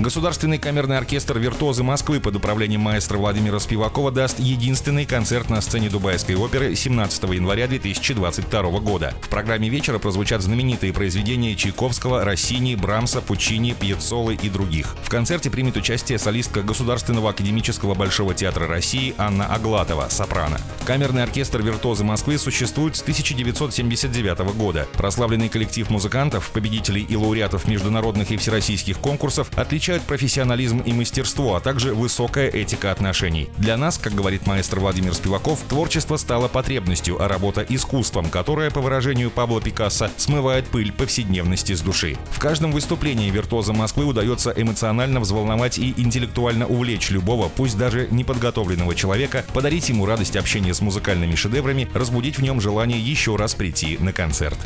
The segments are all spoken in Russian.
Государственный камерный оркестр «Виртуозы Москвы» под управлением маэстро Владимира Спивакова даст единственный концерт на сцене Дубайской оперы 17 января 2022 года. В программе вечера прозвучат знаменитые произведения Чайковского, Россини, Брамса, Пучини, Пьецолы и других. В концерте примет участие солистка Государственного академического Большого театра России Анна Аглатова, сопрано. Камерный оркестр «Виртуозы Москвы» существует с 1979 года. Прославленный коллектив музыкантов, победителей и лауреатов международных и всероссийских конкурсов отличается отличают профессионализм и мастерство, а также высокая этика отношений. Для нас, как говорит маэстро Владимир Спиваков, творчество стало потребностью, а работа искусством, которое, по выражению Пабло Пикассо, смывает пыль повседневности с души. В каждом выступлении виртуоза Москвы удается эмоционально взволновать и интеллектуально увлечь любого, пусть даже неподготовленного человека, подарить ему радость общения с музыкальными шедеврами, разбудить в нем желание еще раз прийти на концерт.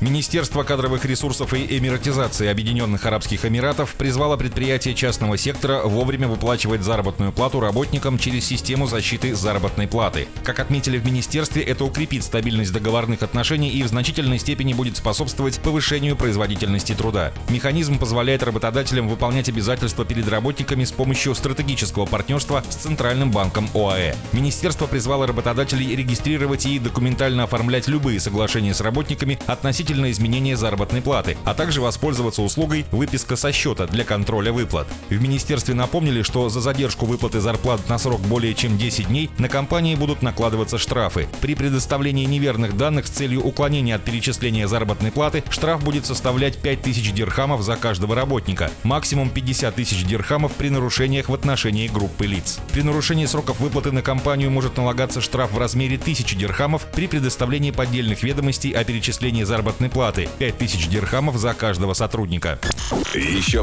Министерство кадровых ресурсов и эмиратизации Объединенных Арабских Эмиратов призвало призвала предприятия частного сектора вовремя выплачивать заработную плату работникам через систему защиты заработной платы. Как отметили в министерстве, это укрепит стабильность договорных отношений и в значительной степени будет способствовать повышению производительности труда. Механизм позволяет работодателям выполнять обязательства перед работниками с помощью стратегического партнерства с Центральным банком ОАЭ. Министерство призвало работодателей регистрировать и документально оформлять любые соглашения с работниками относительно изменения заработной платы, а также воспользоваться услугой выписка со счета для контроля выплат. В министерстве напомнили, что за задержку выплаты зарплат на срок более чем 10 дней на компании будут накладываться штрафы. При предоставлении неверных данных с целью уклонения от перечисления заработной платы штраф будет составлять 5000 дирхамов за каждого работника, максимум 50 тысяч дирхамов при нарушениях в отношении группы лиц. При нарушении сроков выплаты на компанию может налагаться штраф в размере 1000 дирхамов при предоставлении поддельных ведомостей о перечислении заработной платы 5000 дирхамов за каждого сотрудника. Еще